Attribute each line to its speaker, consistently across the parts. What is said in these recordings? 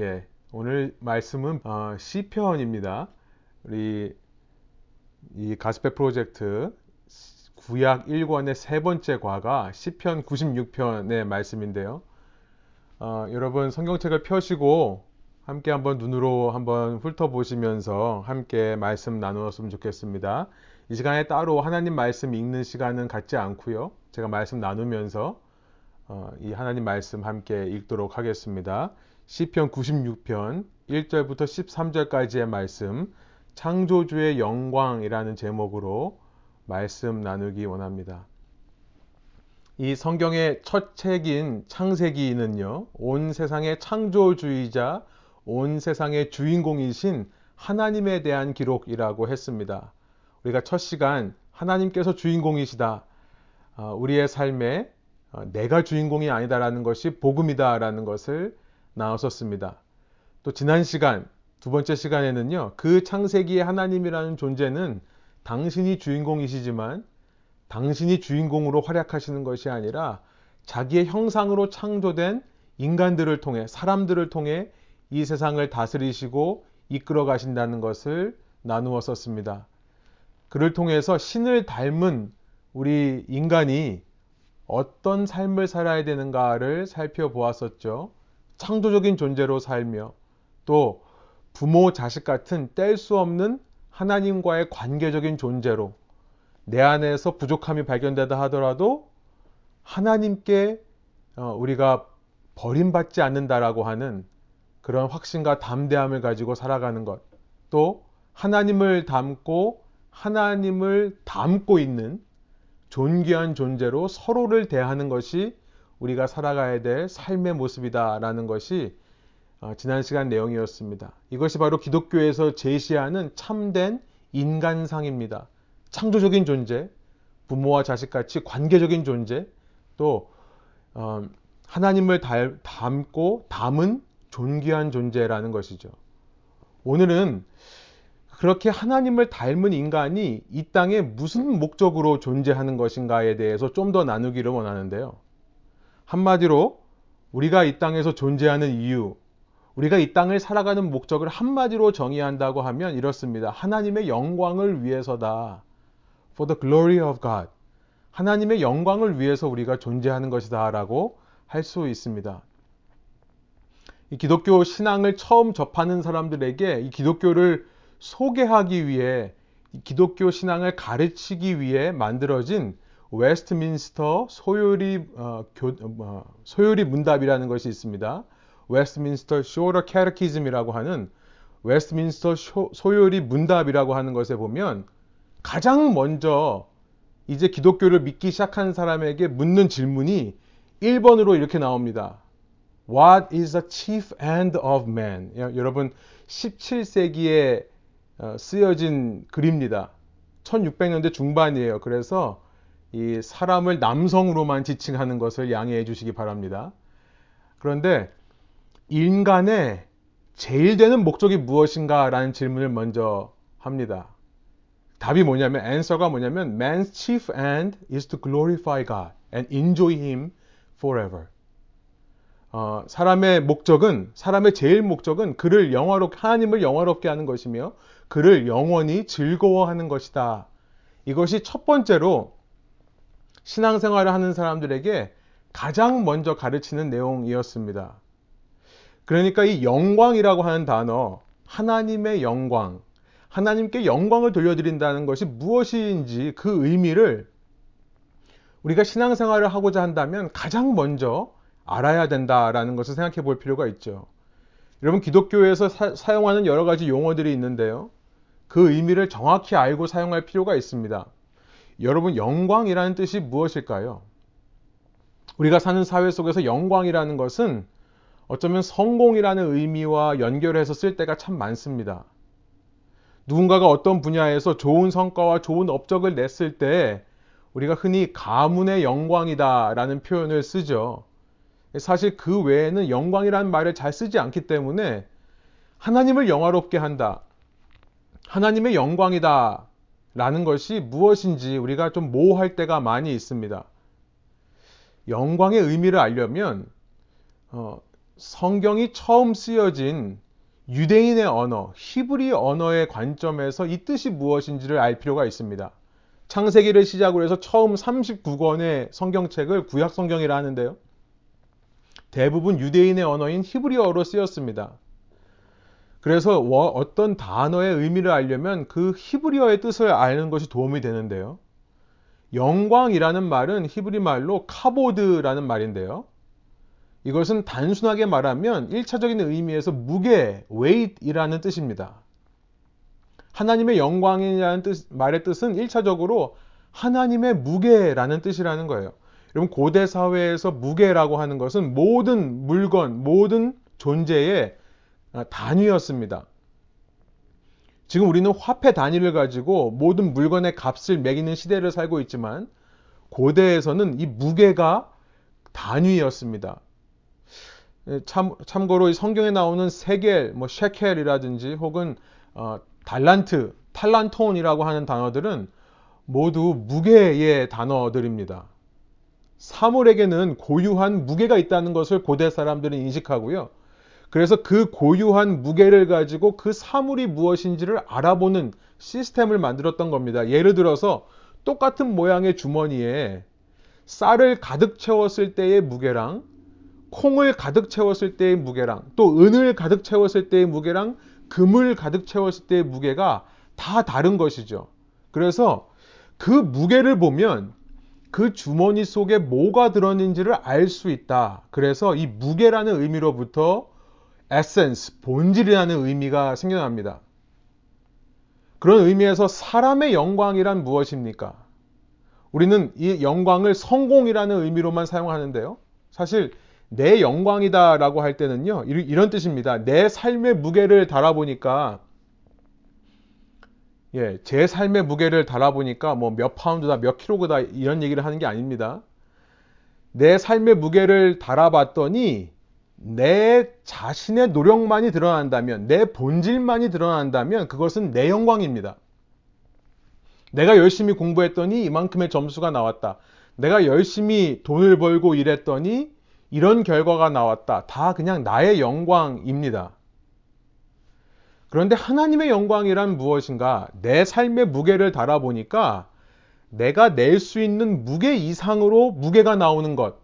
Speaker 1: 예, 오늘 말씀은 어, 시편입니다. 우리 이 가스페 프로젝트 구약 1권의 세 번째 과가 시편 96편의 말씀인데요. 어, 여러분 성경책을 펴시고 함께 한번 눈으로 한번 훑어보시면서 함께 말씀 나누었으면 좋겠습니다. 이 시간에 따로 하나님 말씀 읽는 시간은 갖지 않고요. 제가 말씀 나누면서 어, 이 하나님 말씀 함께 읽도록 하겠습니다. 시편 96편 1절부터 13절까지의 말씀 창조주의 영광이라는 제목으로 말씀 나누기 원합니다. 이 성경의 첫 책인 창세기는요, 온 세상의 창조주의자, 온 세상의 주인공이신 하나님에 대한 기록이라고 했습니다. 우리가 첫 시간 하나님께서 주인공이시다. 어, 우리의 삶에 어, 내가 주인공이 아니다라는 것이 복음이다라는 것을 나왔었습니다. 또 지난 시간 두 번째 시간에는요. 그 창세기의 하나님이라는 존재는 당신이 주인공이시지만 당신이 주인공으로 활약하시는 것이 아니라 자기의 형상으로 창조된 인간들을 통해 사람들을 통해 이 세상을 다스리시고 이끌어 가신다는 것을 나누었었습니다. 그를 통해서 신을 닮은 우리 인간이 어떤 삶을 살아야 되는가를 살펴보았었죠. 창조적인 존재로 살며 또 부모, 자식 같은 뗄 수 없는 하나님과의 관계적인 존재로 내 안에서 부족함이 발견되다 하더라도 하나님께 어, 우리가 버림받지 않는다라고 하는 그런 확신과 담대함을 가지고 살아가는 것. 또 하나님을 닮고 하나님을 닮고 있는 존귀한 존재로 서로를 대하는 것이 우리가 살아가야 될 삶의 모습이다라는 것이 어, 지난 시간 내용이었습니다. 이것이 바로 기독교에서 제시하는 참된 인간상입니다. 창조적인 존재, 부모와 자식같이 관계적인 존재, 또 어, 하나님을 닮고 담은 존귀한 존재라는 것이죠. 오늘은 그렇게 하나님을 닮은 인간이 이 땅에 무슨 목적으로 존재하는 것인가에 대해서 좀 더 나누기를 원하는데요. 한마디로 우리가 이 땅에서 존재하는 이유, 우리가 이 땅을 살아가는 목적을 한마디로 정의한다고 하면 이렇습니다. 하나님의 영광을 위해서다. For the glory of God. 하나님의 영광을 위해서 우리가 존재하는 것이다. 라고 할 수 있습니다. 이 기독교 신앙을 처음 접하는 사람들에게 이 기독교를 소개하기 위해 기독교 신앙을 가르치기 위해 만들어진 웨스트민스터 소요리 어, 교, 어, 소요리 문답이라는 것이 있습니다. Westminster Shorter Catechism이라고 하는 웨스트민스터 소요리 문답이라고 하는 것에 보면 가장 먼저 이제 기독교를 믿기 시작한 사람에게 묻는 질문이 1번으로 이렇게 나옵니다. What is the chief end of man? 여러분 17세기에 어, 쓰여진 글입니다. 1600년대 중반이에요. 그래서 이 사람을 남성으로만 지칭하는 것을 양해해 주시기 바랍니다. 그런데 인간의 제일 되는 목적이 무엇인가? 라는 질문을 먼저 합니다. 답이 뭐냐면, answer가 뭐냐면, man's chief end is to glorify God and enjoy Him forever. 어, 사람의 목적은, 사람의 제일 목적은 그를 영화롭게, 하나님을 영화롭게 하는 것이며, 그를 영원히 즐거워하는 것이다. 이것이 첫 번째로 신앙생활을 하는 사람들에게 가장 먼저 가르치는 내용이었습니다. 그러니까 이 영광이라고 하는 단어, 하나님의 영광, 하나님께 영광을 돌려드린다는 것이 무엇인지 그 의미를 우리가 신앙생활을 하고자 한다면 가장 먼저 알아야 된다라는 것을 생각해 볼 필요가 있죠. 여러분, 기독교에서 사, 용하는 여러 가지 용어들이 있는데요. 그 의미를 정확히 알고 사용할 필요가 있습니다. 여러분, 영광이라는 뜻이 무엇일까요? 우리가 사는 사회 속에서 영광이라는 것은 어쩌면 성공이라는 의미와 연결해서 쓸 때가 참 많습니다. 누군가가 어떤 분야에서 좋은 성과와 좋은 업적을 냈을 때 우리가 흔히 가문의 영광이다 라는 표현을 쓰죠. 사실 그 외에는 영광이라는 말을 잘 쓰지 않기 때문에 하나님을 영화롭게 한다. 하나님의 영광이다. 라는 것이 무엇인지 우리가 좀 모호할 때가 많이 있습니다. 영광의 의미를 알려면 어, 성경이 처음 쓰여진 유대인의 언어, 히브리 언어의 관점에서 이 뜻이 무엇인지를 알 필요가 있습니다. 창세기를 시작으로 해서 처음 39권의 성경책을 구약 성경이라 하는데요. 대부분 유대인의 언어인 히브리어로 쓰였습니다. 그래서 어떤 단어의 의미를 알려면 그 히브리어의 뜻을 아는 것이 도움이 되는데요. 영광이라는 말은 히브리 말로 카보드라는 말인데요. 이것은 단순하게 말하면 1차적인 의미에서 무게, weight이라는 뜻입니다. 하나님의 영광이라는 뜻, 말의 뜻은 1차적으로 하나님의 무게라는 뜻이라는 거예요. 여러분, 고대 사회에서 무게라고 하는 것은 모든 물건, 모든 존재의 단위였습니다. 지금 우리는 화폐 단위를 가지고 모든 물건의 값을 매기는 시대를 살고 있지만 고대에서는 이 무게가 단위였습니다. 참, 참고로 성경에 나오는 세겔, 뭐 셰켈이라든지 혹은 어, 달란트, 탈란톤이라고 하는 단어들은 모두 무게의 단어들입니다. 사물에게는 고유한 무게가 있다는 것을 고대 사람들은 인식하고요. 그래서 그 고유한 무게를 가지고 그 사물이 무엇인지를 알아보는 시스템을 만들었던 겁니다. 예를 들어서 똑같은 모양의 주머니에 쌀을 가득 채웠을 때의 무게랑 콩을 가득 채웠을 때의 무게랑 또 은을 가득 채웠을 때의 무게랑 금을 가득 채웠을 때의 무게가 다 다른 것이죠. 그래서 그 무게를 보면 그 주머니 속에 뭐가 들었는지를 알 수 있다. 그래서 이 무게라는 의미로부터 에센스, 본질이라는 의미가 생겨납니다. 그런 의미에서 사람의 영광이란 무엇입니까? 우리는 이 영광을 성공이라는 의미로만 사용하는데요. 사실 내 영광이다 라고 할 때는요, 이런 뜻입니다. 내 삶의 무게를 달아보니까, 예, 제 삶의 무게를 달아보니까 뭐 몇 파운드다, 몇 킬로그다 이런 얘기를 하는 게 아닙니다. 내 삶의 무게를 달아봤더니 내 자신의 노력만이 드러난다면, 내 본질만이 드러난다면 그것은 내 영광입니다. 내가 열심히 공부했더니 이만큼의 점수가 나왔다. 내가 열심히 돈을 벌고 일했더니 이런 결과가 나왔다. 다 그냥 나의 영광입니다. 그런데 하나님의 영광이란 무엇인가? 내 삶의 무게를 달아보니까 내가 낼 수 있는 무게 이상으로 무게가 나오는 것.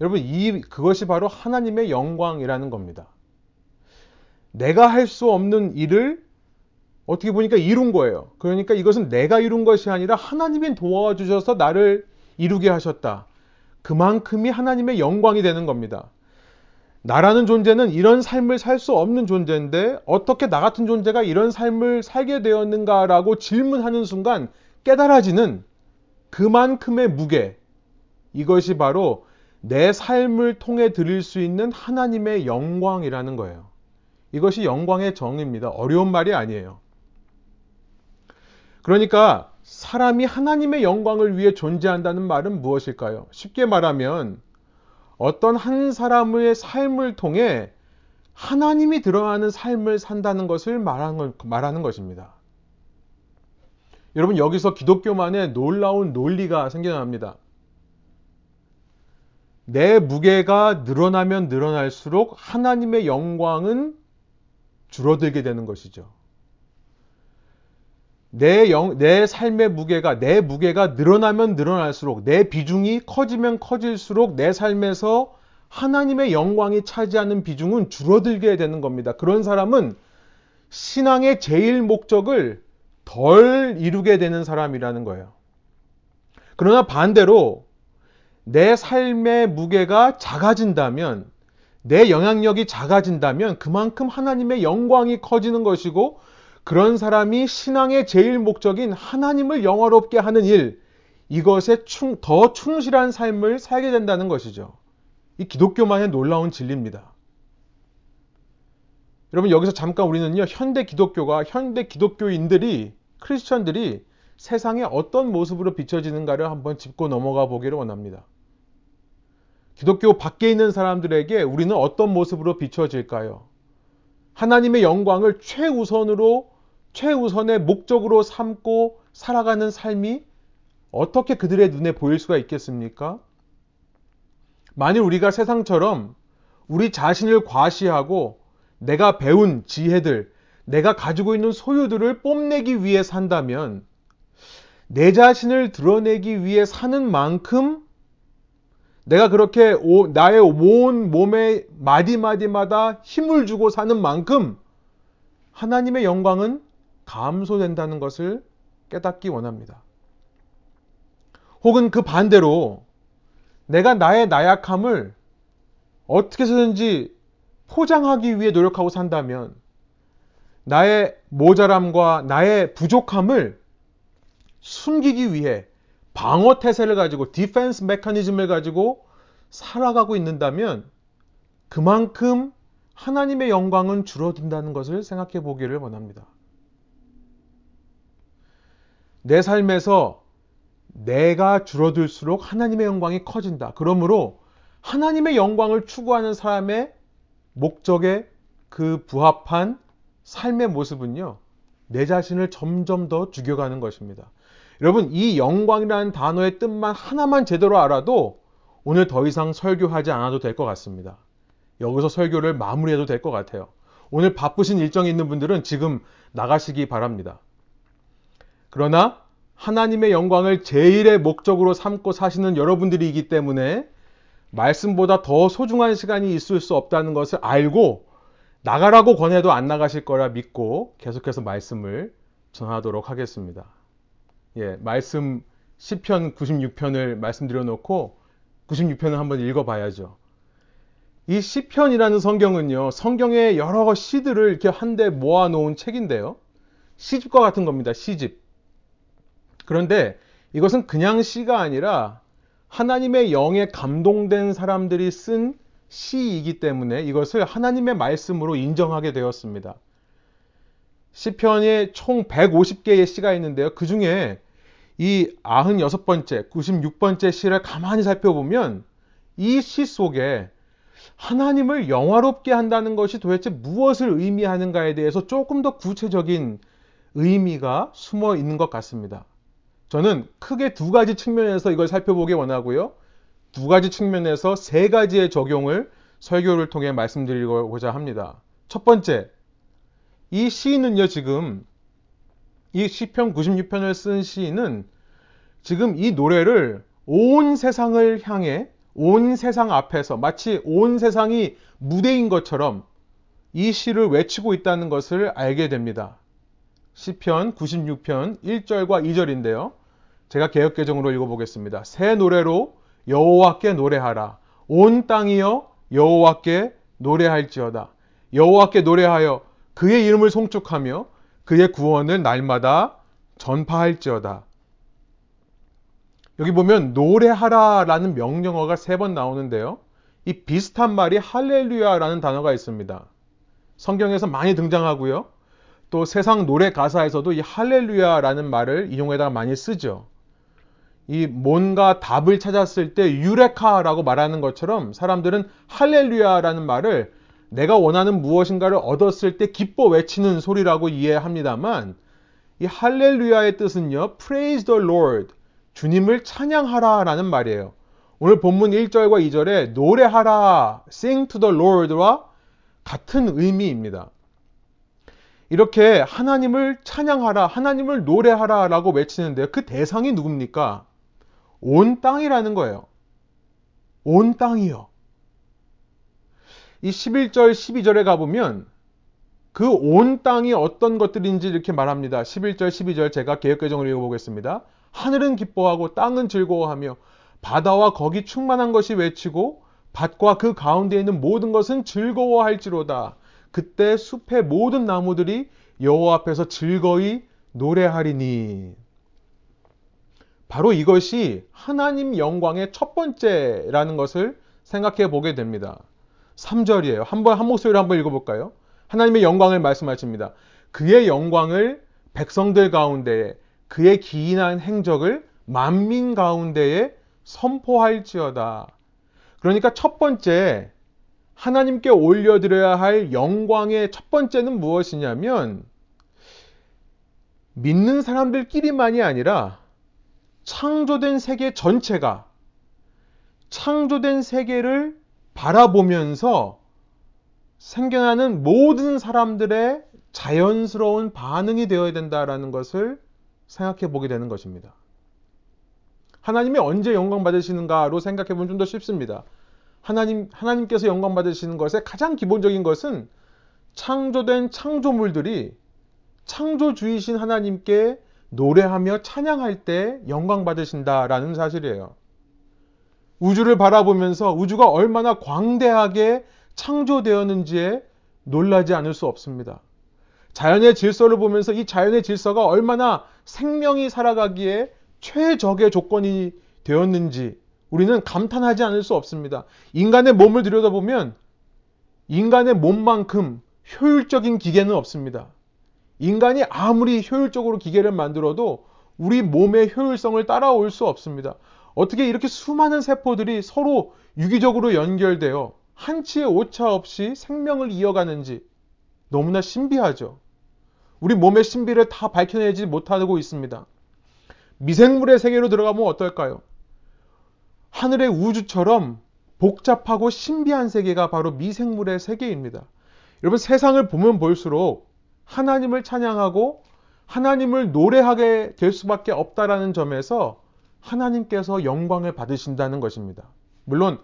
Speaker 1: 여러분, 이, 그것이 바로 하나님의 영광이라는 겁니다. 내가 할 수 없는 일을 어떻게 보니까 이룬 거예요. 그러니까 이것은 내가 이룬 것이 아니라 하나님이 도와주셔서 나를 이루게 하셨다. 그만큼이 하나님의 영광이 되는 겁니다. 나라는 존재는 이런 삶을 살 수 없는 존재인데 어떻게 나 같은 존재가 이런 삶을 살게 되었는가라고 질문하는 순간 깨달아지는 그만큼의 무게. 이것이 바로 내 삶을 통해 드릴 수 있는 하나님의 영광이라는 거예요. 이것이 영광의 정입니다. 어려운 말이 아니에요. 그러니까 사람이 하나님의 영광을 위해 존재한다는 말은 무엇일까요? 쉽게 말하면 어떤 한 사람의 삶을 통해 하나님이 드러나는 삶을 산다는 것을 말하는 것입니다. 여러분, 여기서 기독교만의 놀라운 논리가 생겨납니다. 내 무게가 늘어나면 늘어날수록 하나님의 영광은 줄어들게 되는 것이죠. 내, 영, 내 삶의 무게가, 내 무게가 늘어나면 늘어날수록, 내 비중이 커지면 커질수록 내 삶에서 하나님의 영광이 차지하는 비중은 줄어들게 되는 겁니다. 그런 사람은 신앙의 제일 목적을 덜 이루게 되는 사람이라는 거예요. 그러나 반대로 내 삶의 무게가 작아진다면, 내 영향력이 작아진다면 그만큼 하나님의 영광이 커지는 것이고, 그런 사람이 신앙의 제일 목적인 하나님을 영화롭게 하는 일, 이것에 충, 더 충실한 삶을 살게 된다는 것이죠. 이 기독교만의 놀라운 진리입니다. 여러분, 여기서 잠깐 우리는요, 현대 기독교가, 현대 기독교인들이, 크리스천들이 세상에 어떤 모습으로 비춰지는가를 한번 짚고 넘어가 보기를 원합니다. 기독교 밖에 있는 사람들에게 우리는 어떤 모습으로 비춰질까요? 하나님의 영광을 최우선으로, 최우선의 목적으로 삼고 살아가는 삶이 어떻게 그들의 눈에 보일 수가 있겠습니까? 만일 우리가 세상처럼 우리 자신을 과시하고 내가 배운 지혜들, 내가 가지고 있는 소유들을 뽐내기 위해 산다면 내 자신을 드러내기 위해 사는 만큼 내가 그렇게 오, 나의 온 몸의 마디마디마다 힘을 주고 사는 만큼 하나님의 영광은 감소된다는 것을 깨닫기 원합니다. 혹은 그 반대로 내가 나의 나약함을 어떻게 해서든지 포장하기 위해 노력하고 산다면 나의 모자람과 나의 부족함을 숨기기 위해 방어 태세를 가지고 디펜스 메커니즘을 가지고 살아가고 있는다면 그만큼 하나님의 영광은 줄어든다는 것을 생각해 보기를 원합니다. 내 삶에서 내가 줄어들수록 하나님의 영광이 커진다. 그러므로 하나님의 영광을 추구하는 사람의 목적에 그 부합한 삶의 모습은요, 내 자신을 점점 더 죽여가는 것입니다. 여러분, 이 영광이라는 단어의 뜻만 하나만 제대로 알아도 오늘 더 이상 설교하지 않아도 될 것 같습니다. 여기서 설교를 마무리해도 될 것 같아요. 오늘 바쁘신 일정이 있는 분들은 지금 나가시기 바랍니다. 그러나 하나님의 영광을 제일의 목적으로 삼고 사시는 여러분들이기 때문에 말씀보다 더 소중한 시간이 있을 수 없다는 것을 알고 나가라고 권해도 안 나가실 거라 믿고 계속해서 말씀을 전하도록 하겠습니다. 예, 말씀 10편 96편을 말씀드려 놓고 96편을 한번 읽어 봐야죠. 이 시편이라는 성경은요, 성경의 여러 시들을 이렇게 한데 모아 놓은 책인데요. 시집과 같은 겁니다. 시집. 그런데 이것은 그냥 시가 아니라 하나님의 영에 감동된 사람들이 쓴 시이기 때문에 이것을 하나님의 말씀으로 인정하게 되었습니다. 시편에 총 150개의 시가 있는데요. 그 중에 이 96번째, 96번째 시를 가만히 살펴보면 이 시 속에 하나님을 영화롭게 한다는 것이 도대체 무엇을 의미하는가에 대해서 조금 더 구체적인 의미가 숨어 있는 것 같습니다. 저는 크게 두 가지 측면에서 이걸 살펴보기 원하고요. 두 가지 측면에서 세 가지의 적용을 설교를 통해 말씀드리고자 합니다. 첫 번째, 이 시인은요, 지금 이 시편 96편을 쓴 시인은 지금 이 노래를 온 세상을 향해 온 세상 앞에서 마치 온 세상이 무대인 것처럼 이 시를 외치고 있다는 것을 알게 됩니다. 시편 96편 1절과 2절인데요. 제가 개혁 개정으로 읽어 보겠습니다. 새 노래로 여호와께 노래하라. 온 땅이여 여호와께 노래할지어다. 여호와께 노래하여 그의 이름을 송축하며 그의 구원을 날마다 전파할지어다. 여기 보면 노래하라라는 명령어가 세 번 나오는데요. 이 비슷한 말이 할렐루야라는 단어가 있습니다. 성경에서 많이 등장하고요. 또 세상 노래 가사에서도 이 할렐루야라는 말을 이용해다가 많이 쓰죠. 이 뭔가 답을 찾았을 때 유레카라고 말하는 것처럼 사람들은 할렐루야라는 말을 내가 원하는 무엇인가를 얻었을 때 기뻐 외치는 소리라고 이해합니다만 이 할렐루야의 뜻은요. praise the lord 주님을 찬양하라라는 말이에요. 오늘 본문 1절과 2절에 노래하라 sing to the lord와 같은 의미입니다. 이렇게 하나님을 찬양하라, 하나님을 노래하라 라고 외치는데요. 그 대상이 누굽니까? 온 땅이라는 거예요. 온 땅이요. 이 11절, 12절에 가보면 그 온 땅이 어떤 것들인지 이렇게 말합니다. 11절, 12절 제가 개혁개정을 읽어보겠습니다. 하늘은 기뻐하고 땅은 즐거워하며 바다와 거기 충만한 것이 외치고 밭과 그 가운데 있는 모든 것은 즐거워할지로다. 그때 숲의 모든 나무들이 여호와 앞에서 즐거이 노래하리니. 바로 이것이 하나님 영광의 첫 번째라는 것을 생각해 보게 됩니다. 3절이에요. 한번 한 목소리로 한번 읽어볼까요? 하나님의 영광을 말씀하십니다. 그의 영광을 백성들 가운데에 그의 기인한 행적을 만민 가운데에 선포할지어다. 그러니까 첫 번째 하나님께 올려드려야 할 영광의 첫 번째는 무엇이냐면 믿는 사람들끼리만이 아니라 창조된 세계 전체가 창조된 세계를 바라보면서 생겨나는 모든 사람들의 자연스러운 반응이 되어야 된다라는 것을 생각해 보게 되는 것입니다. 하나님이 언제 영광 받으시는가로 생각해 보면 좀 더 쉽습니다. 하나님, 하나님께서 영광 받으시는 것의 가장 기본적인 것은 창조된 창조물들이 창조주이신 하나님께 노래하며 찬양할 때 영광 받으신다라는 사실이에요. 우주를 바라보면서 우주가 얼마나 광대하게 창조되었는지에 놀라지 않을 수 없습니다. 자연의 질서를 보면서 이 자연의 질서가 얼마나 생명이 살아가기에 최적의 조건이 되었는지 우리는 감탄하지 않을 수 없습니다. 인간의 몸을 들여다보면 인간의 몸만큼 효율적인 기계는 없습니다. 인간이 아무리 효율적으로 기계를 만들어도 우리 몸의 효율성을 따라올 수 없습니다. 어떻게 이렇게 수많은 세포들이 서로 유기적으로 연결되어 한치의 오차 없이 생명을 이어가는지 너무나 신비하죠. 우리 몸의 신비를 다 밝혀내지 못하고 있습니다. 미생물의 세계로 들어가면 어떨까요? 하늘의 우주처럼 복잡하고 신비한 세계가 바로 미생물의 세계입니다. 여러분 세상을 보면 볼수록 하나님을 찬양하고 하나님을 노래하게 될 수밖에 없다라는 점에서 하나님께서 영광을 받으신다는 것입니다. 물론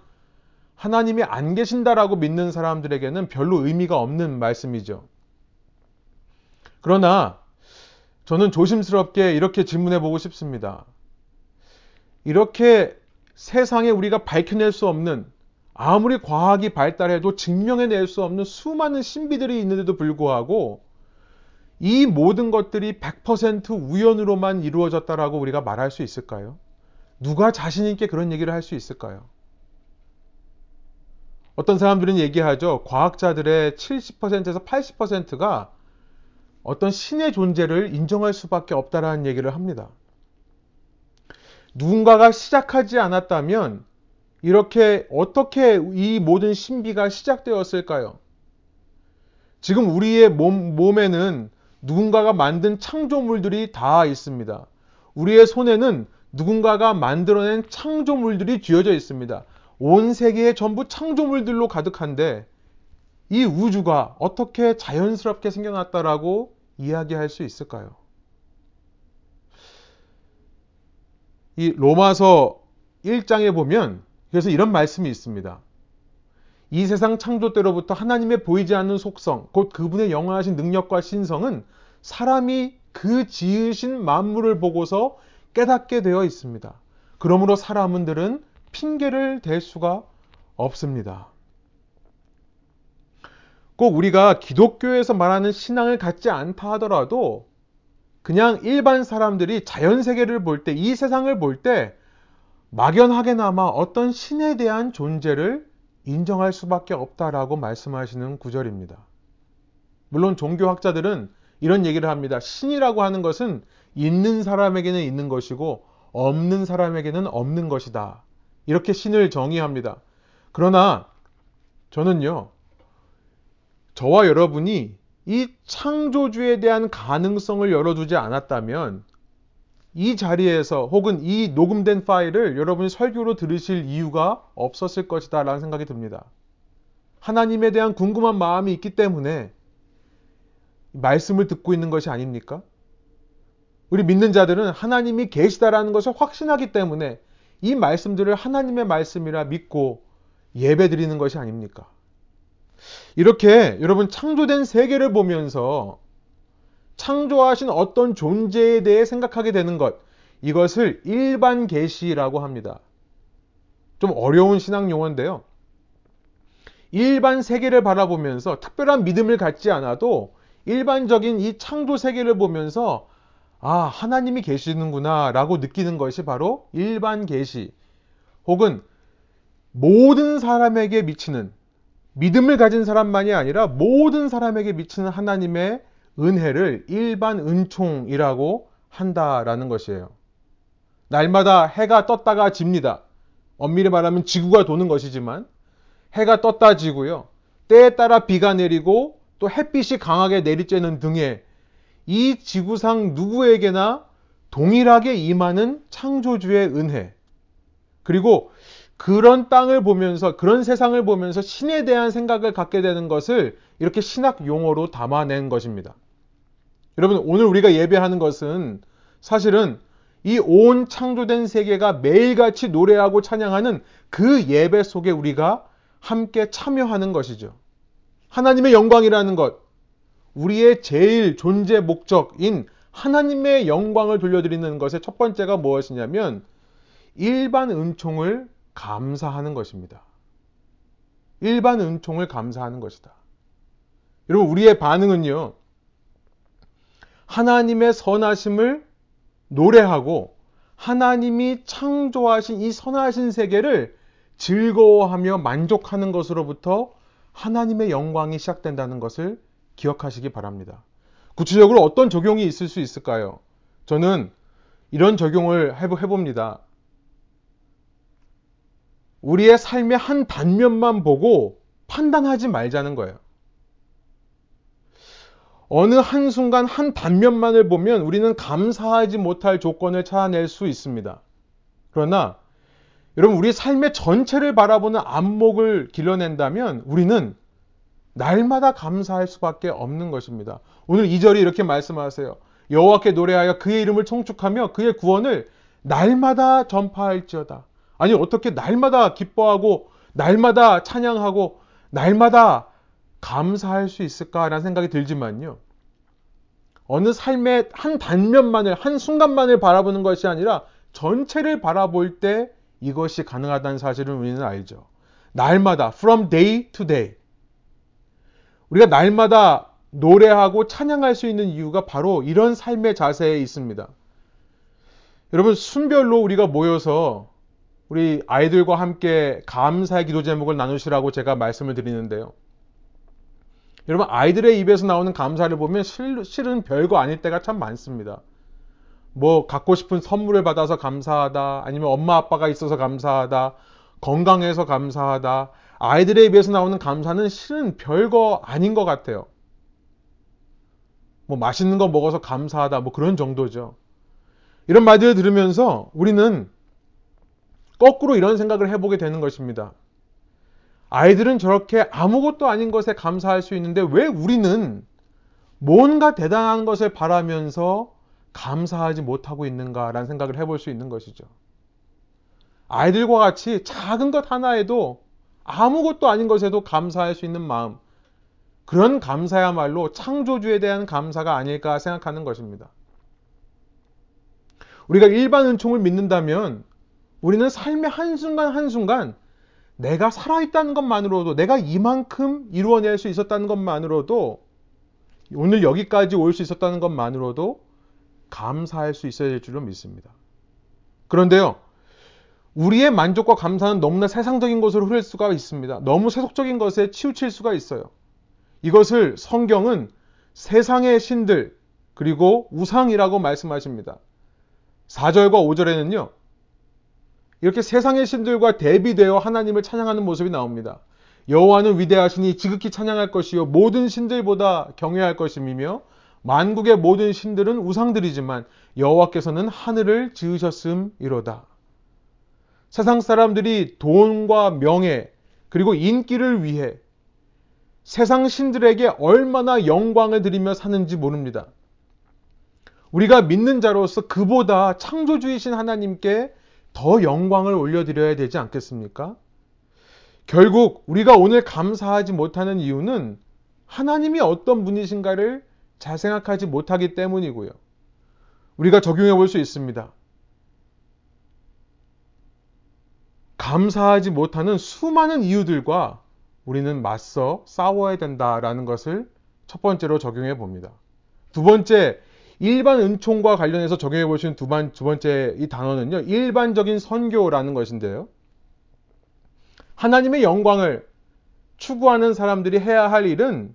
Speaker 1: 하나님이 안 계신다라고 믿는 사람들에게는 별로 의미가 없는 말씀이죠. 그러나 저는 조심스럽게 이렇게 질문해 보고 싶습니다. 이렇게 세상에 우리가 밝혀낼 수 없는 아무리 과학이 발달해도 증명해낼 수 없는 수많은 신비들이 있는데도 불구하고 이 모든 것들이 100% 우연으로만 이루어졌다라고 우리가 말할 수 있을까요? 누가 자신있게 그런 얘기를 할 수 있을까요? 어떤 사람들은 얘기하죠. 과학자들의 70%에서 80%가 어떤 신의 존재를 인정할 수밖에 없다라는 얘기를 합니다. 누군가가 시작하지 않았다면 이렇게 어떻게 이 모든 신비가 시작되었을까요? 지금 우리의 몸, 몸에는 누군가가 만든 창조물들이 다 있습니다. 우리의 손에는 누군가가 만들어낸 창조물들이 쥐어져 있습니다. 온 세계에 전부 창조물들로 가득한데 이 우주가 어떻게 자연스럽게 생겨났다라고 이야기할 수 있을까요? 이 로마서 1장에 보면 그래서 이런 말씀이 있습니다. 이 세상 창조 때로부터 하나님의 보이지 않는 속성, 곧 그분의 영원하신 능력과 신성은 사람이 그 지으신 만물을 보고서 깨닫게 되어 있습니다. 그러므로 사람들은 핑계를 댈 수가 없습니다. 꼭 우리가 기독교에서 말하는 신앙을 갖지 않다 하더라도 그냥 일반 사람들이 자연 세계를 볼 때, 이 세상을 볼 때 막연하게나마 어떤 신에 대한 존재를 인정할 수밖에 없다라고 말씀하시는 구절입니다. 물론 종교학자들은 이런 얘기를 합니다. 신이라고 하는 것은 있는 사람에게는 있는 것이고 없는 사람에게는 없는 것이다. 이렇게 신을 정의합니다. 그러나 저는요, 저와 여러분이 이 창조주에 대한 가능성을 열어두지 않았다면 이 자리에서 혹은 이 녹음된 파일을 여러분이 설교로 들으실 이유가 없었을 것이다 라는 생각이 듭니다. 하나님에 대한 궁금한 마음이 있기 때문에 말씀을 듣고 있는 것이 아닙니까? 우리 믿는 자들은 하나님이 계시다라는 것을 확신하기 때문에 이 말씀들을 하나님의 말씀이라 믿고 예배 드리는 것이 아닙니까? 이렇게 여러분 창조된 세계를 보면서 창조하신 어떤 존재에 대해 생각하게 되는 것, 이것을 일반 계시라고 합니다. 좀 어려운 신앙 용어인데요. 일반 세계를 바라보면서 특별한 믿음을 갖지 않아도 일반적인 이 창조 세계를 보면서 아, 하나님이 계시는구나 라고 느끼는 것이 바로 일반 계시 혹은 모든 사람에게 미치는 믿음을 가진 사람만이 아니라 모든 사람에게 미치는 하나님의 은혜를 일반 은총이라고 한다라는 것이에요. 날마다 해가 떴다가 집니다. 엄밀히 말하면 지구가 도는 것이지만 해가 떴다 지고요. 때에 따라 비가 내리고 또 햇빛이 강하게 내리쬐는 등의 이 지구상 누구에게나 동일하게 임하는 창조주의 은혜. 그리고 그런 땅을 보면서 그런 세상을 보면서 신에 대한 생각을 갖게 되는 것을 이렇게 신학 용어로 담아낸 것입니다. 여러분 오늘 우리가 예배하는 것은 사실은 이 온 창조된 세계가 매일같이 노래하고 찬양하는 그 예배 속에 우리가 함께 참여하는 것이죠. 하나님의 영광이라는 것, 우리의 제일 존재 목적인 하나님의 영광을 돌려드리는 것의 첫 번째가 무엇이냐면 일반 은총을 감사하는 것입니다. 일반 은총을 감사하는 것이다. 여러분, 우리의 반응은요, 하나님의 선하심을 노래하고 하나님이 창조하신 이 선하신 세계를 즐거워하며 만족하는 것으로부터 하나님의 영광이 시작된다는 것을 기억하시기 바랍니다. 구체적으로 어떤 적용이 있을 수 있을까요? 저는 이런 적용을 해봅니다. 우리의 삶의 한 단면만 보고 판단하지 말자는 거예요. 어느 한순간 한 단면만을 보면 우리는 감사하지 못할 조건을 찾아낼 수 있습니다. 그러나 여러분 우리 삶의 전체를 바라보는 안목을 길러낸다면 우리는 날마다 감사할 수밖에 없는 것입니다. 오늘 2절이 이렇게 말씀하세요. 여호와께 노래하여 그의 이름을 총축하며 그의 구원을 날마다 전파할지어다. 아니 어떻게 날마다 기뻐하고 날마다 찬양하고 날마다 감사할 수 있을까라는 생각이 들지만요. 어느 삶의 한 단면만을 한 순간만을 바라보는 것이 아니라 전체를 바라볼 때 이것이 가능하다는 사실을 우리는 알죠. 날마다 from day to day 우리가 날마다 노래하고 찬양할 수 있는 이유가 바로 이런 삶의 자세에 있습니다. 여러분 순별로 우리가 모여서 우리 아이들과 함께 감사의 기도 제목을 나누시라고 제가 말씀을 드리는데요. 여러분 아이들의 입에서 나오는 감사를 보면 실은 별거 아닐 때가 참 많습니다. 뭐 갖고 싶은 선물을 받아서 감사하다, 아니면 엄마 아빠가 있어서 감사하다, 건강해서 감사하다. 아이들의 입에서 나오는 감사는 실은 별거 아닌 것 같아요. 뭐 맛있는 거 먹어서 감사하다, 뭐 그런 정도죠. 이런 말들을 들으면서 우리는 거꾸로 이런 생각을 해보게 되는 것입니다. 아이들은 저렇게 아무것도 아닌 것에 감사할 수 있는데 왜 우리는 뭔가 대단한 것을 바라면서 감사하지 못하고 있는가라는 생각을 해볼 수 있는 것이죠. 아이들과 같이 작은 것 하나에도 아무것도 아닌 것에도 감사할 수 있는 마음. 그런 감사야말로 창조주에 대한 감사가 아닐까 생각하는 것입니다. 우리가 일반 은총을 믿는다면 우리는 삶의 한순간 한순간 내가 살아있다는 것만으로도 내가 이만큼 이루어낼 수 있었다는 것만으로도 오늘 여기까지 올 수 있었다는 것만으로도 감사할 수 있어야 될 줄로 믿습니다. 그런데요, 우리의 만족과 감사는 너무나 세상적인 것으로 흐를 수가 있습니다. 너무 세속적인 것에 치우칠 수가 있어요. 이것을 성경은 세상의 신들 그리고 우상이라고 말씀하십니다. 4절과 5절에는요. 이렇게 세상의 신들과 대비되어 하나님을 찬양하는 모습이 나옵니다. 여호와는 위대하시니 지극히 찬양할 것이요 모든 신들보다 경외할 것임이며 만국의 모든 신들은 우상들이지만 여호와께서는 하늘을 지으셨음이로다. 세상 사람들이 돈과 명예 그리고 인기를 위해 세상 신들에게 얼마나 영광을 드리며 사는지 모릅니다. 우리가 믿는 자로서 그보다 창조주이신 하나님께 더 영광을 올려드려야 되지 않겠습니까? 결국 우리가 오늘 감사하지 못하는 이유는 하나님이 어떤 분이신가를 잘 생각하지 못하기 때문이고요. 우리가 적용해 볼 수 있습니다. 감사하지 못하는 수많은 이유들과 우리는 맞서 싸워야 된다라는 것을 첫 번째로 적용해 봅니다. 두 번째, 일반 은총과 관련해서 적용해 보시는 두, 번, 두 번째 이 단어는요, 일반적인 선교라는 것인데요. 하나님의 영광을 추구하는 사람들이 해야 할 일은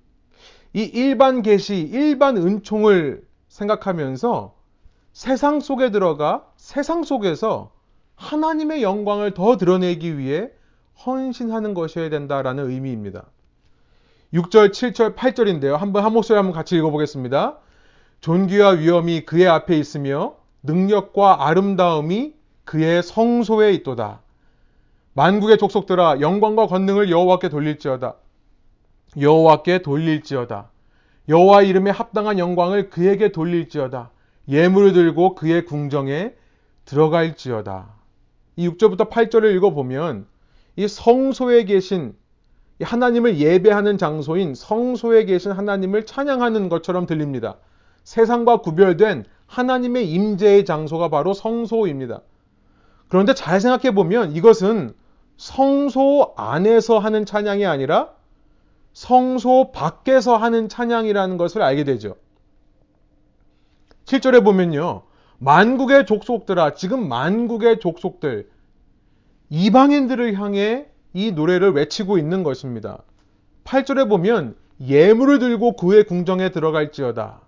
Speaker 1: 이 일반 계시, 일반 은총을 생각하면서 세상 속에 들어가 세상 속에서 하나님의 영광을 더 드러내기 위해 헌신하는 것이어야 된다라는 의미입니다. 6절, 7절, 8절인데요. 한번 한 목소리 한번 같이 읽어보겠습니다. 존귀와 위엄이 그의 앞에 있으며 능력과 아름다움이 그의 성소에 있도다. 만국의 족속들아 영광과 권능을 여호와께 돌릴지어다. 여호와께 돌릴지어다. 여호와 이름에 합당한 영광을 그에게 돌릴지어다. 예물을 들고 그의 궁정에 들어갈지어다. 이 6절부터 8절을 읽어보면 이 성소에 계신 하나님을 예배하는 장소인 성소에 계신 하나님을 찬양하는 것처럼 들립니다. 세상과 구별된 하나님의 임재의 장소가 바로 성소입니다. 그런데 잘 생각해 보면 이것은 성소 안에서 하는 찬양이 아니라 성소 밖에서 하는 찬양이라는 것을 알게 되죠. 7절에 보면요. 만국의 족속들아, 지금 만국의 족속들, 이방인들을 향해 이 노래를 외치고 있는 것입니다. 8절에 보면 예물을 들고 그의 궁정에 들어갈지어다.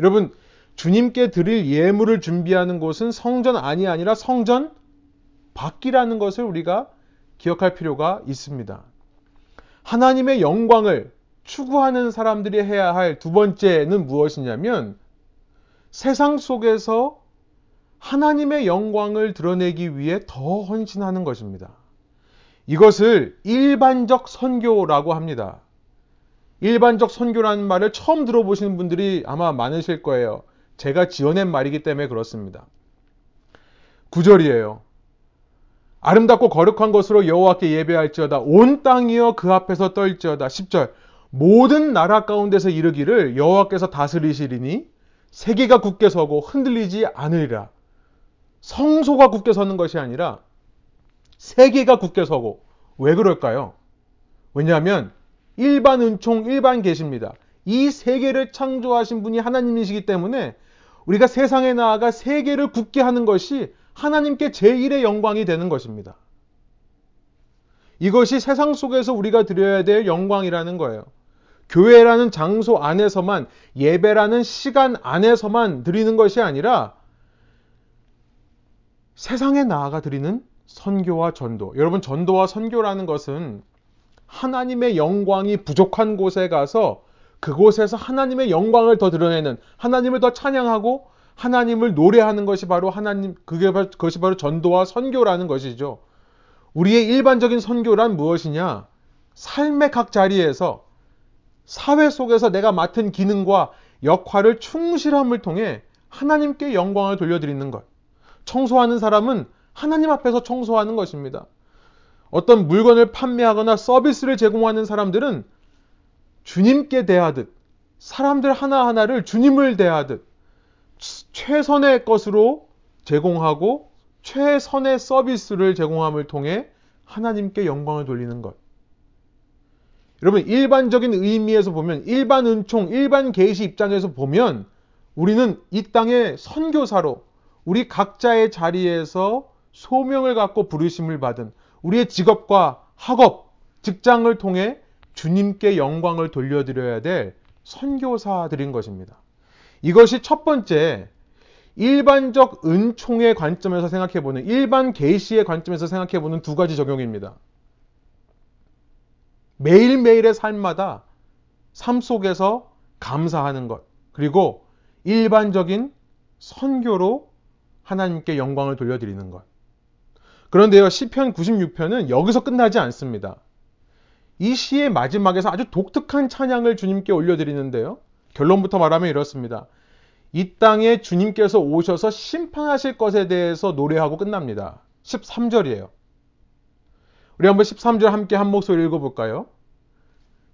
Speaker 1: 여러분, 주님께 드릴 예물을 준비하는 곳은 성전 안이 아니라 성전 밖이라는 것을 우리가 기억할 필요가 있습니다. 하나님의 영광을 추구하는 사람들이 해야 할 두 번째는 무엇이냐면 세상 속에서 하나님의 영광을 드러내기 위해 더 헌신하는 것입니다. 이것을 일반적 선교라고 합니다. 일반적 선교라는 말을 처음 들어보시는 분들이 아마 많으실 거예요. 제가 지어낸 말이기 때문에 그렇습니다. 9절이에요. 아름답고 거룩한 것으로 여호와께 예배할지어다 온 땅이여 그 앞에서 떨지어다 10절 모든 나라 가운데서 이르기를 여호와께서 다스리시리니 세계가 굳게 서고 흔들리지 않으리라 성소가 굳게 서는 것이 아니라 세계가 굳게 서고 왜 그럴까요? 왜냐하면 일반 은총 일반 계십니다. 이 세계를 창조하신 분이 하나님이시기 때문에 우리가 세상에 나아가 세계를 굳게 하는 것이 하나님께 제1의 영광이 되는 것입니다. 이것이 세상 속에서 우리가 드려야 될 영광이라는 거예요. 교회라는 장소 안에서만 예배라는 시간 안에서만 드리는 것이 아니라 세상에 나아가 드리는 선교와 전도. 여러분 전도와 선교라는 것은 하나님의 영광이 부족한 곳에 가서 그곳에서 하나님의 영광을 더 드러내는 하나님을 더 찬양하고 하나님을 노래하는 것이 바로 하나님 그게 바로, 그것이 바로 전도와 선교라는 것이죠. 우리의 일반적인 선교란 무엇이냐? 삶의 각 자리에서 사회 속에서 내가 맡은 기능과 역할을 충실함을 통해 하나님께 영광을 돌려드리는 것. 청소하는 사람은 하나님 앞에서 청소하는 것입니다. 어떤 물건을 판매하거나 서비스를 제공하는 사람들은 주님께 대하듯 사람들 하나하나를 주님을 대하듯 최선의 것으로 제공하고 최선의 서비스를 제공함을 통해 하나님께 영광을 돌리는 것. 여러분 일반적인 의미에서 보면 일반 은총, 일반 계시 입장에서 보면 우리는 이 땅의 선교사로 우리 각자의 자리에서 소명을 갖고 부르심을 받은 우리의 직업과 학업, 직장을 통해 주님께 영광을 돌려드려야 될 선교사들인 것입니다. 이것이 첫 번째 일반적 은총의 관점에서 생각해보는 일반 계시의 관점에서 생각해보는 두 가지 적용입니다. 매일매일의 삶마다 삶 속에서 감사하는 것 그리고 일반적인 선교로 하나님께 영광을 돌려드리는 것. 그런데요, 시편 96편은 여기서 끝나지 않습니다. 이 시의 마지막에서 아주 독특한 찬양을 주님께 올려드리는데요. 결론부터 말하면 이렇습니다. 이 땅에 주님께서 오셔서 심판하실 것에 대해서 노래하고 끝납니다. 13절이에요. 우리 한번 13절 함께 한 목소리 읽어볼까요?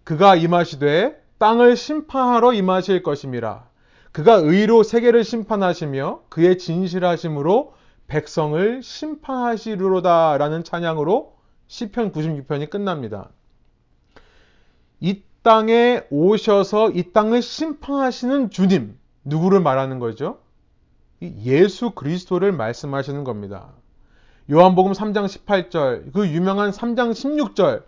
Speaker 1: 그가 임하시되 땅을 심판하러 임하실 것임이라. 그가 의로 세계를 심판하시며 그의 진실하심으로 백성을 심판하시리로다라는 찬양으로 시편 96편이 끝납니다. 이 땅에 오셔서 이 땅을 심판하시는 주님, 누구를 말하는 거죠? 예수 그리스도를 말씀하시는 겁니다. 요한복음 3장 18절, 그 유명한 3장 16절.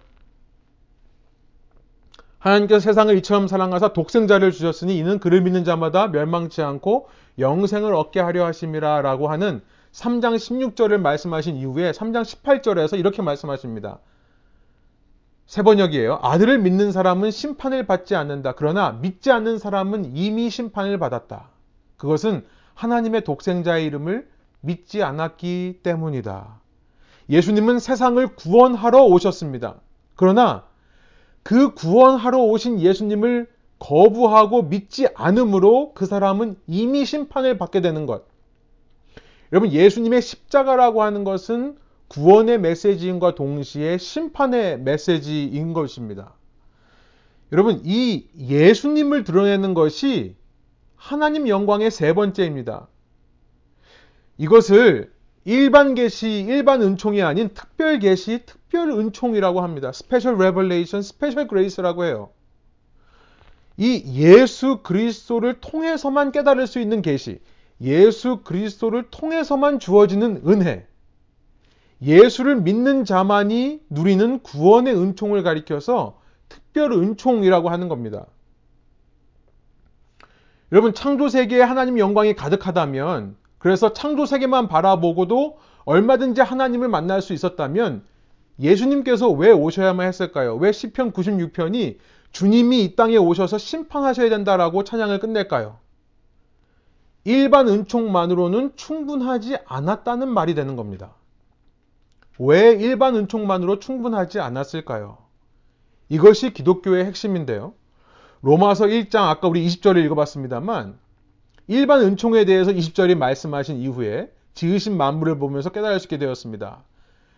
Speaker 1: 하나님께서 세상을 이처럼 사랑하사 독생자를 주셨으니 이는 그를 믿는 자마다 멸망치 않고 영생을 얻게 하려 하심이라 라고 하는 3장 16절을 말씀하신 이후에 3장 18절에서 이렇게 말씀하십니다. 세 번역이에요. 아들을 믿는 사람은 심판을 받지 않는다. 그러나 믿지 않는 사람은 이미 심판을 받았다. 그것은 하나님의 독생자의 이름을 믿지 않았기 때문이다. 예수님은 세상을 구원하러 오셨습니다. 그러나 그 구원하러 오신 예수님을 거부하고 믿지 않으므로 그 사람은 이미 심판을 받게 되는 것. 여러분, 예수님의 십자가라고 하는 것은 구원의 메시지인과 동시에 심판의 메시지인 것입니다. 여러분, 이 예수님을 드러내는 것이 하나님 영광의 세 번째입니다. 이것을 일반 계시, 일반 은총이 아닌 특별 계시, 특별 은총이라고 합니다. special revelation, special grace라고 해요. 이 예수 그리스도를 통해서만 깨달을 수 있는 계시, 예수 그리스도를 통해서만 주어지는 은혜, 예수를 믿는 자만이 누리는 구원의 은총을 가리켜서 특별 은총이라고 하는 겁니다. 여러분, 창조 세계에 하나님 영광이 가득하다면, 그래서 창조 세계만 바라보고도 얼마든지 하나님을 만날 수 있었다면, 예수님께서 왜 오셔야만 했을까요? 왜 시편 96편이 주님이 이 땅에 오셔서 심판하셔야 된다라고 찬양을 끝낼까요? 일반 은총만으로는 충분하지 않았다는 말이 되는 겁니다. 왜 일반 은총만으로 충분하지 않았을까요? 이것이 기독교의 핵심인데요. 로마서 1장 아까 우리 20절을 읽어봤습니다만 일반 은총에 대해서 20절이 말씀하신 이후에 지으신 만물을 보면서 깨달을 수 있게 되었습니다.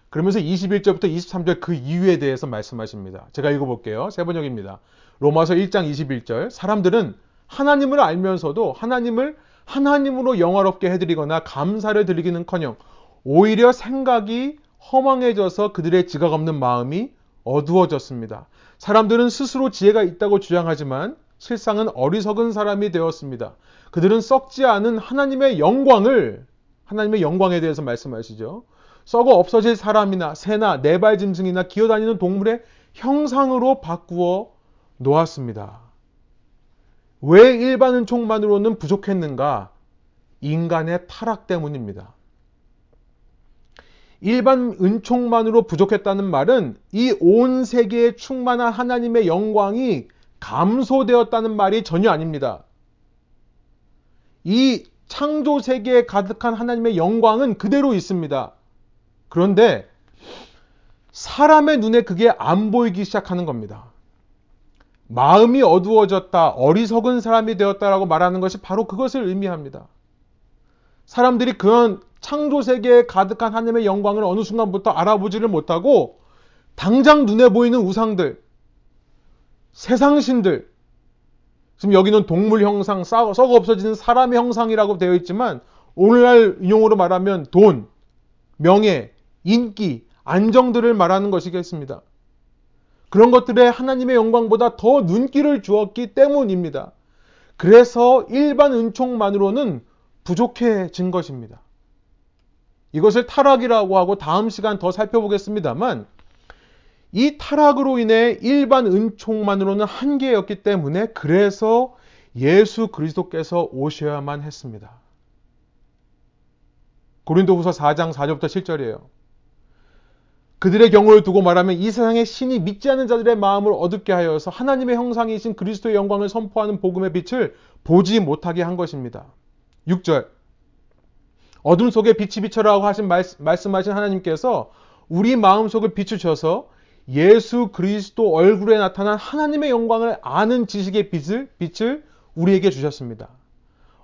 Speaker 1: 그러면서 21절부터 23절 그 이유에 대해서 말씀하십니다. 제가 읽어볼게요. 세 번역입니다. 로마서 1장 21절. 사람들은 하나님을 알면서도 하나님을 하나님으로 영화롭게 해드리거나 감사를 드리기는 커녕 오히려 생각이 허망해져서 그들의 지각 없는 마음이 어두워졌습니다. 사람들은 스스로 지혜가 있다고 주장하지만 실상은 어리석은 사람이 되었습니다. 그들은 썩지 않은 하나님의 영광을 하나님의 영광에 대해서 말씀하시죠. 썩어 없어질 사람이나 새나 네발 짐승이나 기어다니는 동물의 형상으로 바꾸어 놓았습니다. 왜 일반 은총만으로는 부족했는가? 인간의 타락 때문입니다. 일반 은총만으로 부족했다는 말은 이 온 세계에 충만한 하나님의 영광이 감소되었다는 말이 전혀 아닙니다. 이 창조 세계에 가득한 하나님의 영광은 그대로 있습니다. 그런데 사람의 눈에 그게 안 보이기 시작하는 겁니다. 마음이 어두워졌다, 어리석은 사람이 되었다라고 말하는 것이 바로 그것을 의미합니다. 사람들이 그런 창조 세계에 가득한 하나님의 영광을 어느 순간부터 알아보지를 못하고 당장 눈에 보이는 우상들, 세상 신들, 지금 여기는 동물 형상, 썩어 없어지는 사람의 형상이라고 되어 있지만 오늘날 용어로 말하면 돈, 명예, 인기, 안정들을 말하는 것이겠습니다. 그런 것들에 하나님의 영광보다 더 눈길을 주었기 때문입니다. 그래서 일반 은총만으로는 부족해진 것입니다. 이것을 타락이라고 하고 다음 시간 더 살펴보겠습니다만 이 타락으로 인해 일반 은총만으로는 한계였기 때문에 그래서 예수 그리스도께서 오셔야만 했습니다. 고린도후서 4장 4절부터 7절이에요. 그들의 경우를 두고 말하면 이 세상의 신이 믿지 않는 자들의 마음을 어둡게 하여서 하나님의 형상이신 그리스도의 영광을 선포하는 복음의 빛을 보지 못하게 한 것입니다. 6절. 어둠 속에 빛이 비춰라고 하신 말씀하신 하나님께서 우리 마음속을 비추셔서 예수 그리스도 얼굴에 나타난 하나님의 영광을 아는 지식의 빛을, 빛을 우리에게 주셨습니다.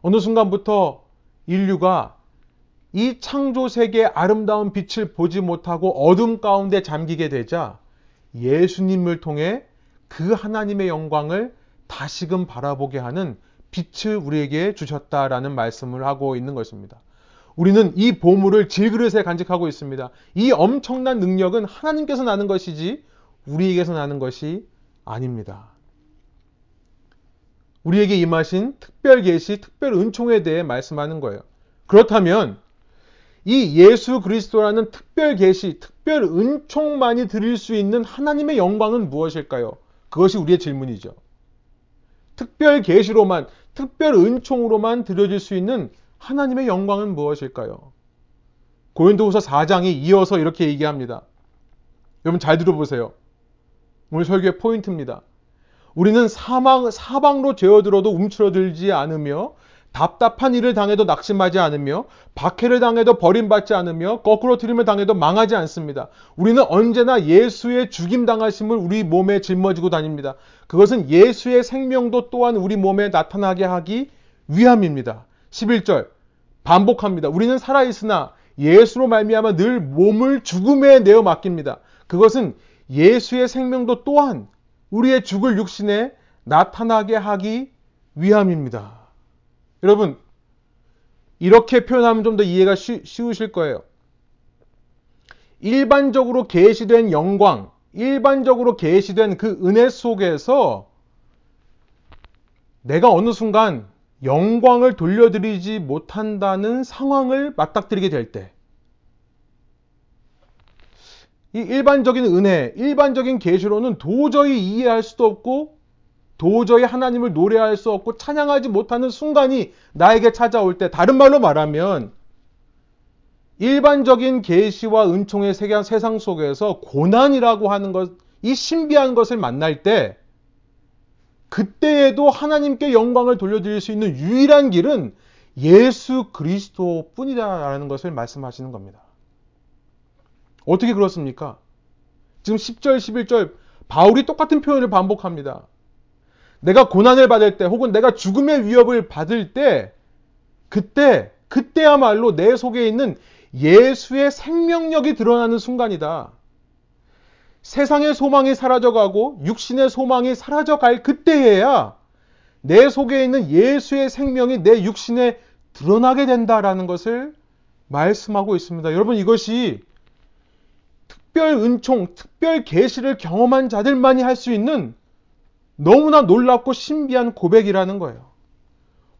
Speaker 1: 어느 순간부터 인류가 이 창조 세계의 아름다운 빛을 보지 못하고 어둠 가운데 잠기게 되자 예수님을 통해 그 하나님의 영광을 다시금 바라보게 하는 빛을 우리에게 주셨다라는 말씀을 하고 있는 것입니다. 우리는 이 보물을 질그릇에 간직하고 있습니다. 이 엄청난 능력은 하나님께서 나는 것이지 우리에게서 나는 것이 아닙니다. 우리에게 임하신 특별 계시, 특별 은총에 대해 말씀하는 거예요. 그렇다면 이 예수 그리스도라는 특별 계시, 특별 은총만이 드릴 수 있는 하나님의 영광은 무엇일까요? 그것이 우리의 질문이죠. 특별 계시로만, 특별 은총으로만 드려질 수 있는 하나님의 영광은 무엇일까요? 고린도후서 4장이 이어서 이렇게 얘기합니다. 여러분 잘 들어보세요. 오늘 설교의 포인트입니다. 우리는 사망, 사방로 죄어들어도 움츠러들지 않으며 답답한 일을 당해도 낙심하지 않으며 박해를 당해도 버림받지 않으며 거꾸로 트림을 당해도 망하지 않습니다. 우리는 언제나 예수의 죽임 당하심을 우리 몸에 짊어지고 다닙니다. 그것은 예수의 생명도 또한 우리 몸에 나타나게 하기 위함입니다. 11절 반복합니다. 우리는 살아 있으나 예수로 말미암아 늘 몸을 죽음에 내어 맡깁니다. 그것은 예수의 생명도 또한 우리의 죽을 육신에 나타나게 하기 위함입니다. 여러분, 이렇게 표현하면 좀 더 이해가 쉬, 쉬우실 거예요. 일반적으로 계시된 영광, 일반적으로 계시된 그 은혜 속에서 내가 어느 순간 영광을 돌려드리지 못한다는 상황을 맞닥뜨리게 될 때, 이 일반적인 은혜, 일반적인 계시로는 도저히 이해할 수도 없고 도저히 하나님을 노래할 수 없고 찬양하지 못하는 순간이 나에게 찾아올 때 다른 말로 말하면 일반적인 계시와 은총의 세상 속에서 고난이라고 하는 것, 이 신비한 것을 만날 때 그때에도 하나님께 영광을 돌려드릴 수 있는 유일한 길은 예수 그리스도 뿐이다라는 것을 말씀하시는 겁니다. 어떻게 그렇습니까? 지금 10절, 11절 바울이 똑같은 표현을 반복합니다. 내가 고난을 받을 때 혹은 내가 죽음의 위협을 받을 때 그때 그때야말로 내 속에 있는 예수의 생명력이 드러나는 순간이다. 세상의 소망이 사라져가고 육신의 소망이 사라져갈 그때에야 내 속에 있는 예수의 생명이 내 육신에 드러나게 된다라는 것을 말씀하고 있습니다. 여러분 이것이 특별 은총, 특별 계시를 경험한 자들만이 할 수 있는 너무나 놀랍고 신비한 고백이라는 거예요.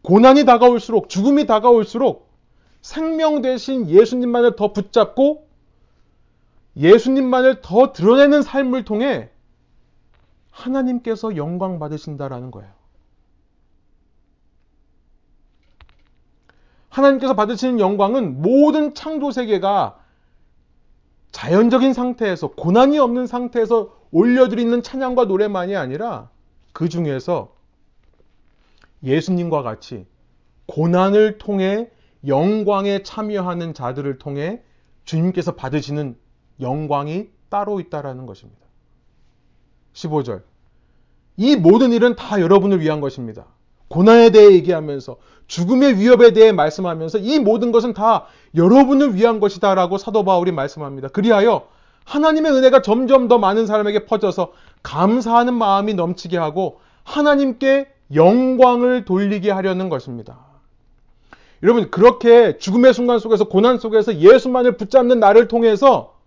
Speaker 1: 고난이 다가올수록, 죽음이 다가올수록 생명 대신 예수님만을 더 붙잡고 예수님만을 더 드러내는 삶을 통해 하나님께서 영광 받으신다라는 거예요. 하나님께서 받으시는 영광은 모든 창조 세계가 자연적인 상태에서 고난이 없는 상태에서 올려드리는 찬양과 노래만이 아니라 그 중에서 예수님과 같이 고난을 통해 영광에 참여하는 자들을 통해 주님께서 받으시는 영광이 따로 있다라는 것입니다. 15절. 이 모든 일은 다 여러분을 위한 것입니다. 고난에 대해 얘기하면서 죽음의 위협에 대해 말씀하면서 이 모든 것은 다 여러분을 위한 것이다라고 사도 바울이 말씀합니다. 그리하여 하나님의 은혜가 점점 더 많은 사람에게 퍼져서 감사하는 마음이 넘치게 하고 하나님께 영광을 돌리게 하려는 것입니다. 여러분, 그렇게 죽음의 순간 속에서 고난 속에서 예수만을 붙잡는 나를 통해서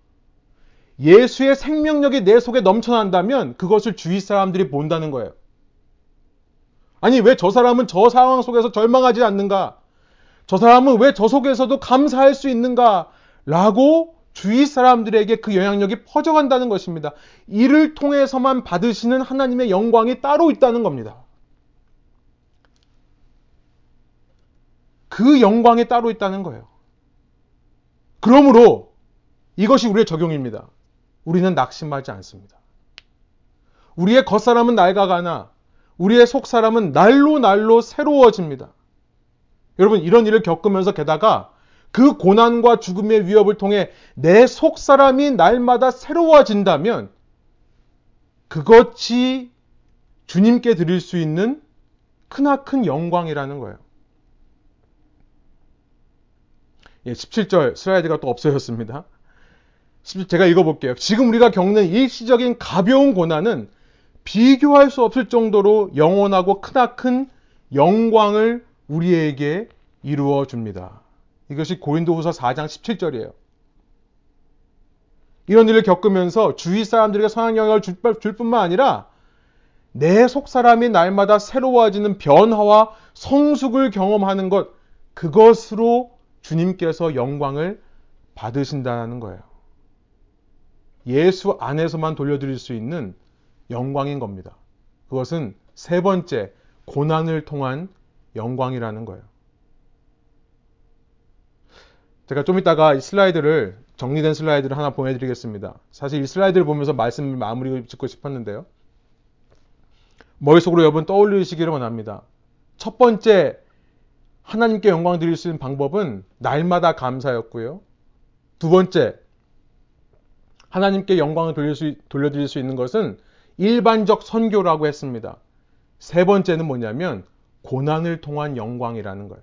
Speaker 1: 예수의 생명력이 내 속에 넘쳐난다면 그것을 주위 사람들이 본다는 거예요. 아니, 왜 저 사람은 저 상황 속에서 절망하지 않는가? 저 사람은 왜 저 속에서도 감사할 수 있는가? 라고 주위 사람들에게 그 영향력이 퍼져간다는 것입니다. 이를 통해서만 받으시는 하나님의 영광이 따로 있다는 겁니다. 그 영광이 따로 있다는 거예요. 그러므로 이것이 우리의 적용입니다. 우리는 낙심하지 않습니다. 우리의 겉사람은 낡아가나 우리의 속사람은 날로 날로 새로워집니다. 여러분 이런 일을 겪으면서 게다가 그 고난과 죽음의 위협을 통해 내 속사람이 날마다 새로워진다면 그것이 주님께 드릴 수 있는 크나큰 영광이라는 거예요. 예, 17절 슬라이드가 또 없어졌습니다. 제가 읽어볼게요. 지금 우리가 겪는 일시적인 가벼운 고난은 비교할 수 없을 정도로 영원하고 크나큰 영광을 우리에게 이루어 줍니다. 이것이 고린도후서 4장 17절이에요. 이런 일을 겪으면서 주위 사람들에게 선한 영향을 줄, 줄 뿐만 아니라 내 속사람이 날마다 새로워지는 변화와 성숙을 경험하는 것, 그것으로 주님께서 영광을 받으신다는 거예요. 예수 안에서만 돌려드릴 수 있는 영광인 겁니다. 그것은 세 번째, 고난을 통한 영광이라는 거예요. 제가 좀 이따가 이 슬라이드를 정리된 슬라이드를 하나 보내드리겠습니다. 사실 이 슬라이드를 보면서 말씀을 마무리 짓고 싶었는데요. 머릿속으로 여러분 떠올리시기를 원합니다. 첫 번째 하나님께 영광 드릴 수 있는 방법은 날마다 감사였고요. 두 번째, 하나님께 영광을 돌릴 수, 돌려드릴 수 있는 것은 일반적 선교라고 했습니다. 세 번째는 뭐냐면 고난을 통한 영광이라는 거예요.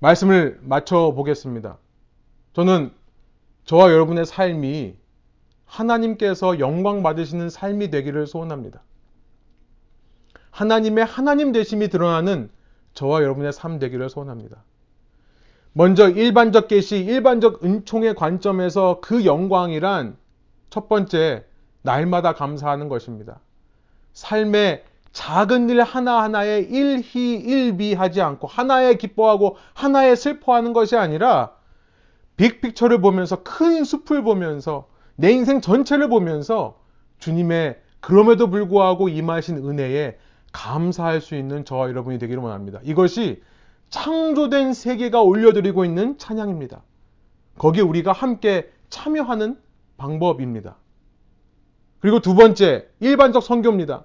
Speaker 1: 말씀을 맞춰 보겠습니다. 저는 저와 여러분의 삶이 하나님께서 영광 받으시는 삶이 되기를 소원합니다. 하나님의 하나님 되심이 드러나는 저와 여러분의 삶 되기를 소원합니다. 먼저 일반적 계시, 일반적 은총의 관점에서 그 영광이란 첫 번째 날마다 감사하는 것입니다. 삶의 작은 일 하나하나에 일희일비하지 않고 하나에 기뻐하고 하나에 슬퍼하는 것이 아니라 빅픽처를 보면서 큰 숲을 보면서 내 인생 전체를 보면서 주님의 그럼에도 불구하고 임하신 은혜에 감사할 수 있는 저와 여러분이 되기를 원합니다. 이것이 창조된 세계가 올려드리고 있는 찬양입니다. 거기에 우리가 함께 참여하는 방법입니다. 그리고 두 번째, 일반적 선교입니다.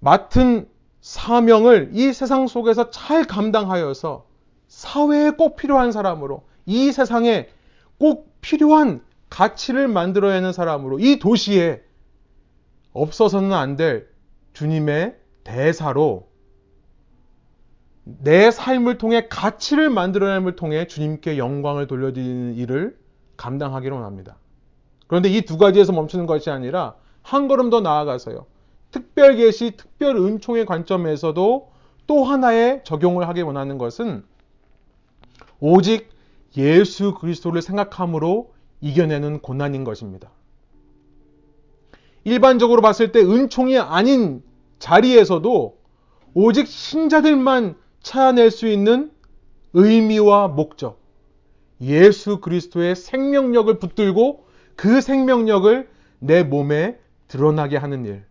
Speaker 1: 맡은 사명을 이 세상 속에서 잘 감당하여서 사회에 꼭 필요한 사람으로 이 세상에 꼭 필요한 가치를 만들어야 하는 사람으로 이 도시에 없어서는 안 될 주님의 대사로 내 삶을 통해 가치를 만들어냄을 통해 주님께 영광을 돌려드리는 일을 감당하기로 합니다. 그런데 이 두 가지에서 멈추는 것이 아니라 한 걸음 더 나아가서요. 특별 계시, 특별 은총의 관점에서도 또 하나의 적용을 하기 원하는 것은 오직 예수 그리스도를 생각함으로 이겨내는 고난인 것입니다. 일반적으로 봤을 때 은총이 아닌 자리에서도 오직 신자들만 찾아낼 수 있는 의미와 목적, 예수 그리스도의 생명력을 붙들고 그 생명력을 내 몸에 드러나게 하는 일.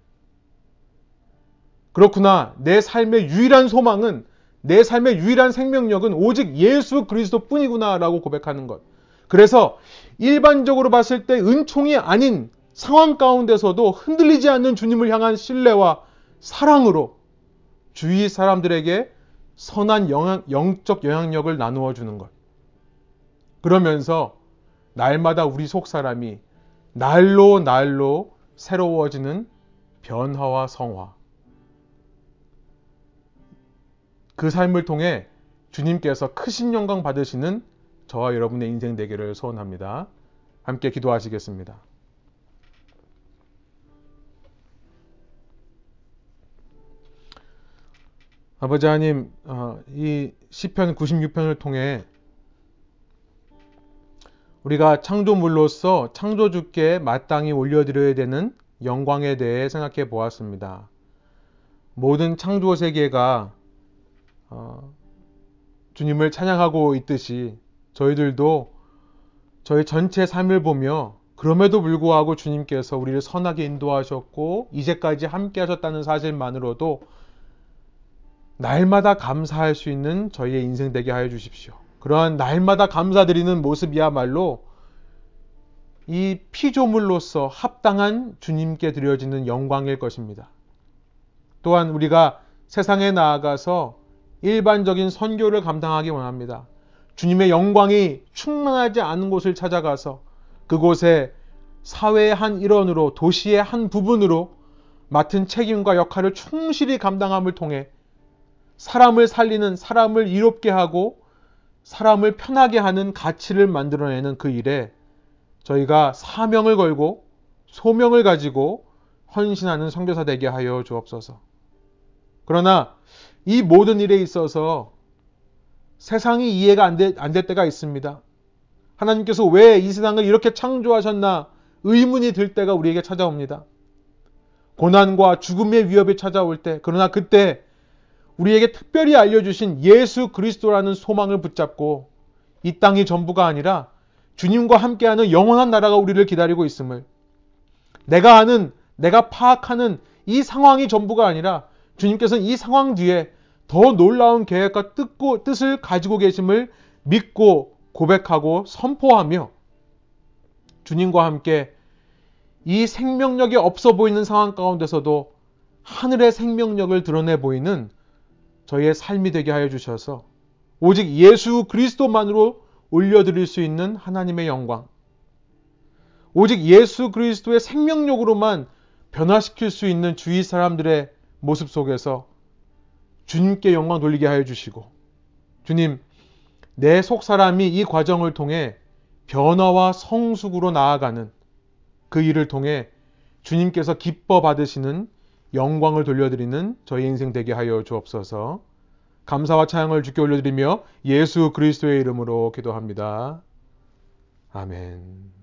Speaker 1: 그렇구나. 내 삶의 유일한 소망은 내 삶의 유일한 생명력은 오직 예수 그리스도 뿐이구나라고 고백하는 것. 그래서 일반적으로 봤을 때 은총이 아닌 상황 가운데서도 흔들리지 않는 주님을 향한 신뢰와 사랑으로 주위 사람들에게 선한 영향, 영적 영향력을 나누어 주는 것. 그러면서 날마다 우리 속 사람이 날로 날로 새로워지는 변화와 성화. 그 삶을 통해 주님께서 크신 영광 받으시는 저와 여러분의 인생 되기를 소원합니다. 함께 기도하시겠습니다. 아버지 하나님, 어, 이 시편 96편을 통해 우리가 창조물로서 창조주께 마땅히 올려드려야 되는 영광에 대해 생각해 보았습니다. 모든 창조 세계가 어, 주님을 찬양하고 있듯이 저희들도 저희 전체 삶을 보며 그럼에도 불구하고 주님께서 우리를 선하게 인도하셨고 이제까지 함께 하셨다는 사실만으로도 날마다 감사할 수 있는 저희의 인생 되게 하여 주십시오. 그러한 날마다 감사드리는 모습이야말로 이 피조물로서 합당한 주님께 드려지는 영광일 것입니다. 또한 우리가 세상에 나아가서 일반적인 선교를 감당하기 원합니다. 주님의 영광이 충만하지 않은 곳을 찾아가서 그곳에 사회의 한 일원으로 도시의 한 부분으로 맡은 책임과 역할을 충실히 감당함을 통해 사람을 살리는 사람을 이롭게 하고 사람을 편하게 하는 가치를 만들어내는 그 일에 저희가 사명을 걸고 소명을 가지고 헌신하는 성교사 되게 하여 주옵소서. 그러나 이 모든 일에 있어서 세상이 이해가 안, 되, 안 될 때가 있습니다. 하나님께서 왜 이 세상을 이렇게 창조하셨나 의문이 들 때가 우리에게 찾아옵니다. 고난과 죽음의 위협이 찾아올 때, 그러나 그때 우리에게 특별히 알려주신 예수 그리스도라는 소망을 붙잡고 이 땅이 전부가 아니라 주님과 함께하는 영원한 나라가 우리를 기다리고 있음을 내가 아는, 내가 파악하는 이 상황이 전부가 아니라 주님께서는 이 상황 뒤에 더 놀라운 계획과 뜻고, 뜻을 가지고 계심을 믿고 고백하고 선포하며 주님과 함께 이 생명력이 없어 보이는 상황 가운데서도 하늘의 생명력을 드러내 보이는 저희의 삶이 되게 하여 주셔서 오직 예수 그리스도만으로 올려드릴 수 있는 하나님의 영광, 오직 예수 그리스도의 생명력으로만 변화시킬 수 있는 주위 사람들의 모습 속에서 주님께 영광 돌리게 하여 주시고, 주님, 내 속 사람이 이 과정을 통해 변화와 성숙으로 나아가는 그 일을 통해 주님께서 기뻐 받으시는 영광을 돌려드리는 저희 인생 되게 하여 주옵소서. 감사와 찬양을 주께 올려드리며 예수 그리스도의 이름으로 기도합니다. 아멘.